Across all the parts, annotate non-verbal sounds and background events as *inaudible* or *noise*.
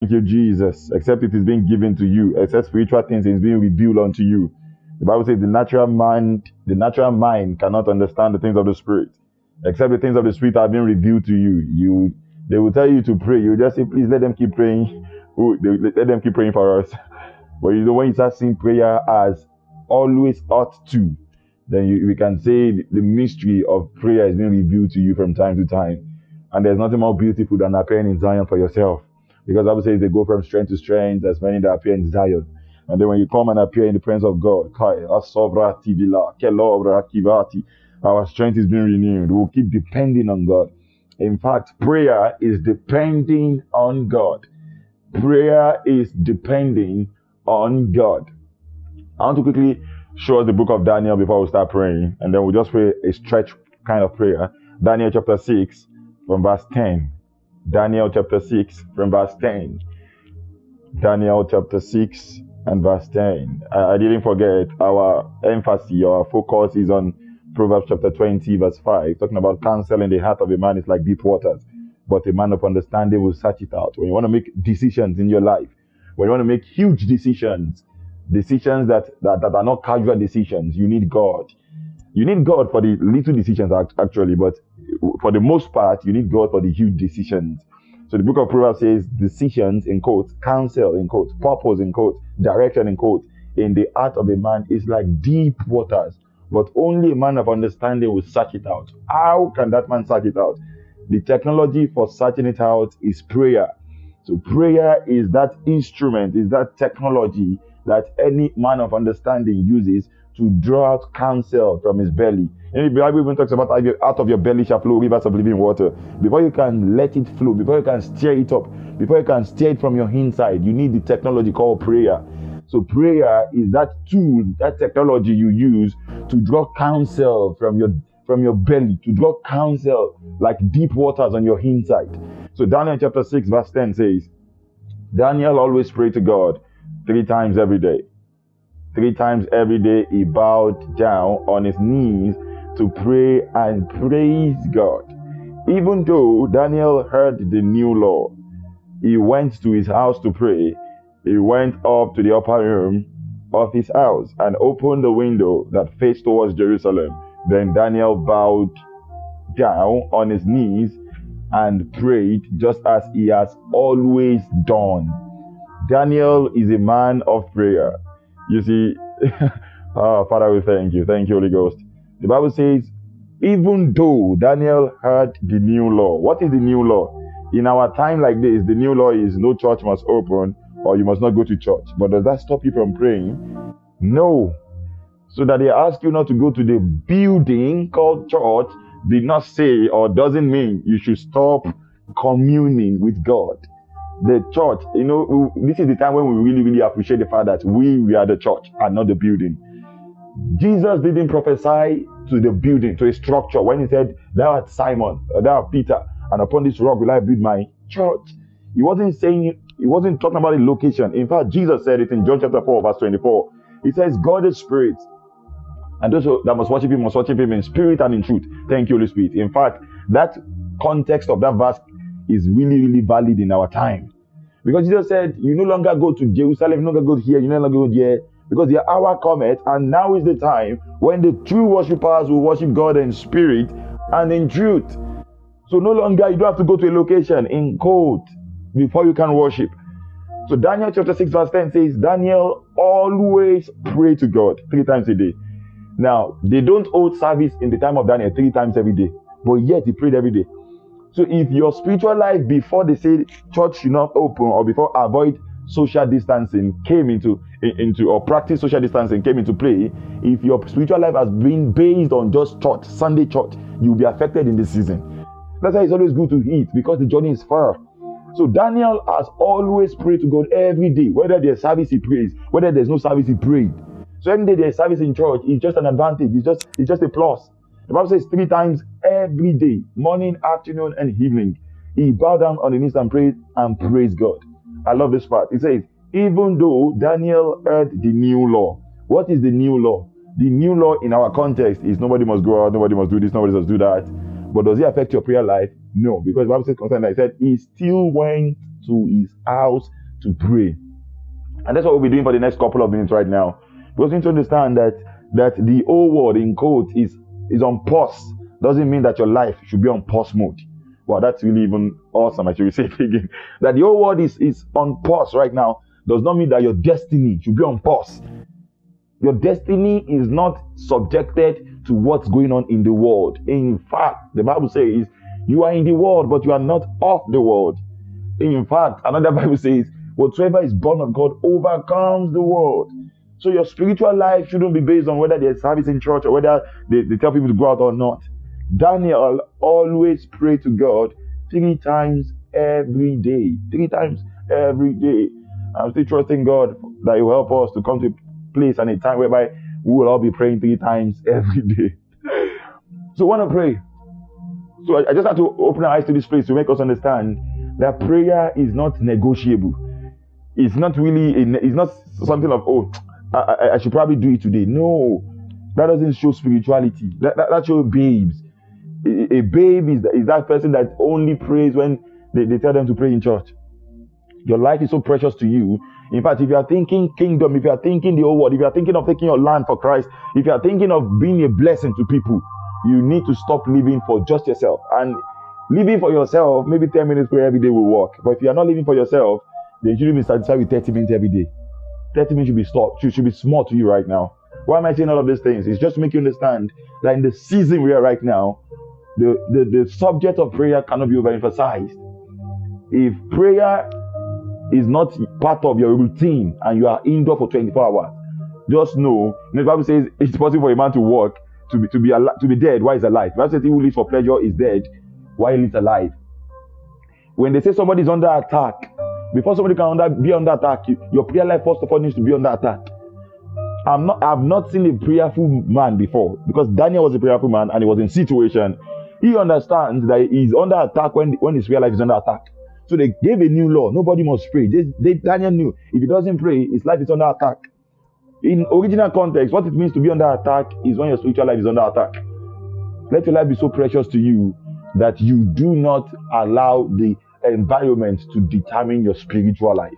Thank you, Jesus. Except it is being given to you, except spiritual things is being revealed unto you. The Bible says the natural mind, the natural mind cannot understand the things of the spirit. Except the things of the spirit are being revealed to you. You they will tell you to pray. You just say, please let them keep praying. Let them keep praying for us. *laughs* But you know, when you start seeing prayer as always ought to, then you, we can say the mystery of prayer is being revealed to you from time to time. And there's nothing more beautiful than appearing in Zion for yourself. Because say they go from strength to strength, as many that appear in Zion. And then when you come and appear in the presence of God, our strength is being renewed. We'll keep depending on God. In fact, prayer is depending on God. Prayer is depending on God. I want to quickly show us the book of Daniel before we start praying, and then we'll just pray a stretch kind of prayer. Daniel chapter 6 from verse 10. Daniel chapter 6 from verse 10. Daniel chapter 6 and verse 10. I, I didn't forget our emphasis, our focus is on Proverbs chapter 20, verse 5, talking about counsel in the heart of a man is like deep waters, but a man of understanding will search it out. When you want to make decisions in your life, when you want to make huge decisions, decisions that, that, that are not casual decisions, you need God. You need God for the little decisions actually, but for the most part, you need God for the huge decisions. So the book of Proverbs says decisions in quotes, counsel in quotes, purpose in quotes, direction in quotes, in the heart of a man is like deep waters, but only a man of understanding will search it out. How can that man search it out? The technology for searching it out is prayer. So prayer is that instrument, is that technology that any man of understanding uses to draw out counsel from his belly. And the Bible even talks about out of your belly shall flow rivers of living water. Before you can let it flow, before you can stir it up, before you can stir it from your inside, you need the technology called prayer. So prayer is that tool, that technology you use to draw counsel from your from your belly, to draw counsel like deep waters on your inside. So Daniel chapter 6, verse 10 says, Daniel always prayed to God three times every day. Three times every day, he bowed down on his knees to pray and praise God. Even though Daniel heard the new law, he went to his house to pray. He went up to the upper room of his house and opened the window that faced towards Jerusalem. Then Daniel bowed down on his knees and prayed just as he has always done. Daniel is a man of prayer. You see, oh, *laughs* Father, we thank you. Thank you, Holy Ghost. The Bible says, even though Daniel heard the new law, what is the new law? In our time like this, the new law is no church must open or you must not go to church. But does that stop you from praying? No. So that they ask you not to go to the building called church did not say or doesn't mean you should stop communing with God the church, you know, this is the time when we really, really appreciate the fact that we, we are the church and not the building. Jesus didn't prophesy to the building, to a structure, when he said, Thou art Simon, uh, thou art Peter, and upon this rock will I build my church. He wasn't saying, he wasn't talking about the location. In fact, Jesus said it in John chapter 4, verse 24. He says, God is spirit. And those that must worship him must worship him in spirit and in truth. Thank you, Holy Spirit. In fact, that context of that verse is really, really valid in our time. Because Jesus said, You no longer go to Jerusalem, you no longer go here, you no longer go there, because the hour cometh, and now is the time when the true worshippers will worship God in spirit and in truth. So no longer you don't have to go to a location in court before you can worship. So Daniel chapter 6, verse 10 says, Daniel always pray to God three times a day. Now, they don't hold service in the time of Daniel three times every day, but yet he prayed every day. So if your spiritual life before they say church should not open or before avoid social distancing came into into or practice social distancing came into play, if your spiritual life has been based on just church, Sunday church, you'll be affected in this season. That's why it's always good to eat because the journey is far. So Daniel has always prayed to God every day. Whether there's service, he prays. Whether there's no service, he prayed. So any day there's service in church, it's just an advantage. It's just it's just a plus. The Bible says three times every day, morning, afternoon, and evening. He bowed down on the knees and prayed and praised God. I love this part. It says, even though Daniel heard the new law. What is the new law? The new law in our context is nobody must go out, nobody must do this, nobody must do that. But does it affect your prayer life? No, because the Bible says concerning that, it said he still went to his house to pray. And that's what we'll be doing for the next couple of minutes right now. Because you need to understand that that the old world in quotes is is on pause. Doesn't mean that your life should be on pause mode. Wow, that's really even awesome. I should say it again. *laughs* That your world is, is on pause right now does not mean that your destiny should be on pause. Your destiny is not subjected to what's going on in the world. In fact, the Bible says you are in the world, but you are not of the world. In fact, another *laughs* Bible says, whatsoever is born of God overcomes the world. So your spiritual life shouldn't be based on whether there's service in church or whether they, they tell people to go out or not. Daniel always prayed to God three times every day. Three times every day. I'm still trusting God that He will help us to come to a place and a time whereby we will all be praying three times *laughs* every day. so, want to pray. So, I, I just have to open our eyes to this place to make us understand that prayer is not negotiable. It's not really, a, it's not something of, oh, I, I, I, should probably do it today. No, that doesn't show spirituality. That, that, that shows babes. A, a babe is, is that person that only prays when they, they tell them to pray in church. Your life is so precious to you. In fact, if you are thinking kingdom, if you are thinking the whole world, if you are thinking of taking your land for Christ, if you are thinking of being a blessing to people, you need to stop living for just yourself. And living for yourself, maybe 10 minutes prayer every day will work. But if you are not living for yourself, then you shouldn't be satisfied with 30 minutes every day. 30 minutes should be stopped, should, should be small to you right now. Why am I saying all of these things? It's just to make you understand that in the season we are right now, the, the, the subject of prayer cannot be overemphasized. If prayer is not part of your routine and you are indoor for 24 hours, just know, the Bible says it's possible for a man to walk to be to be alive, to be dead while he's alive. The Bible says he who lives for pleasure is dead while he's alive. When they say somebody is under attack, before somebody can under, be under attack, your prayer life first of all needs to be under attack. I'm not, I've not seen a prayerful man before because Daniel was a prayerful man and he was in situation. He understands that he's under attack when when his prayer life is under attack. So they gave a new law. Nobody must pray. They, they, Daniel knew if he doesn't pray, his life is under attack. In original context, what it means to be under attack is when your spiritual life is under attack. Let your life be so precious to you that you do not allow the environment to determine your spiritual life.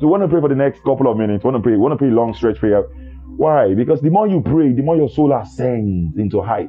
So, I want to pray for the next couple of minutes. I want to pray. I want to pray long stretch prayer. Why? Because the more you pray, the more your soul ascends into height.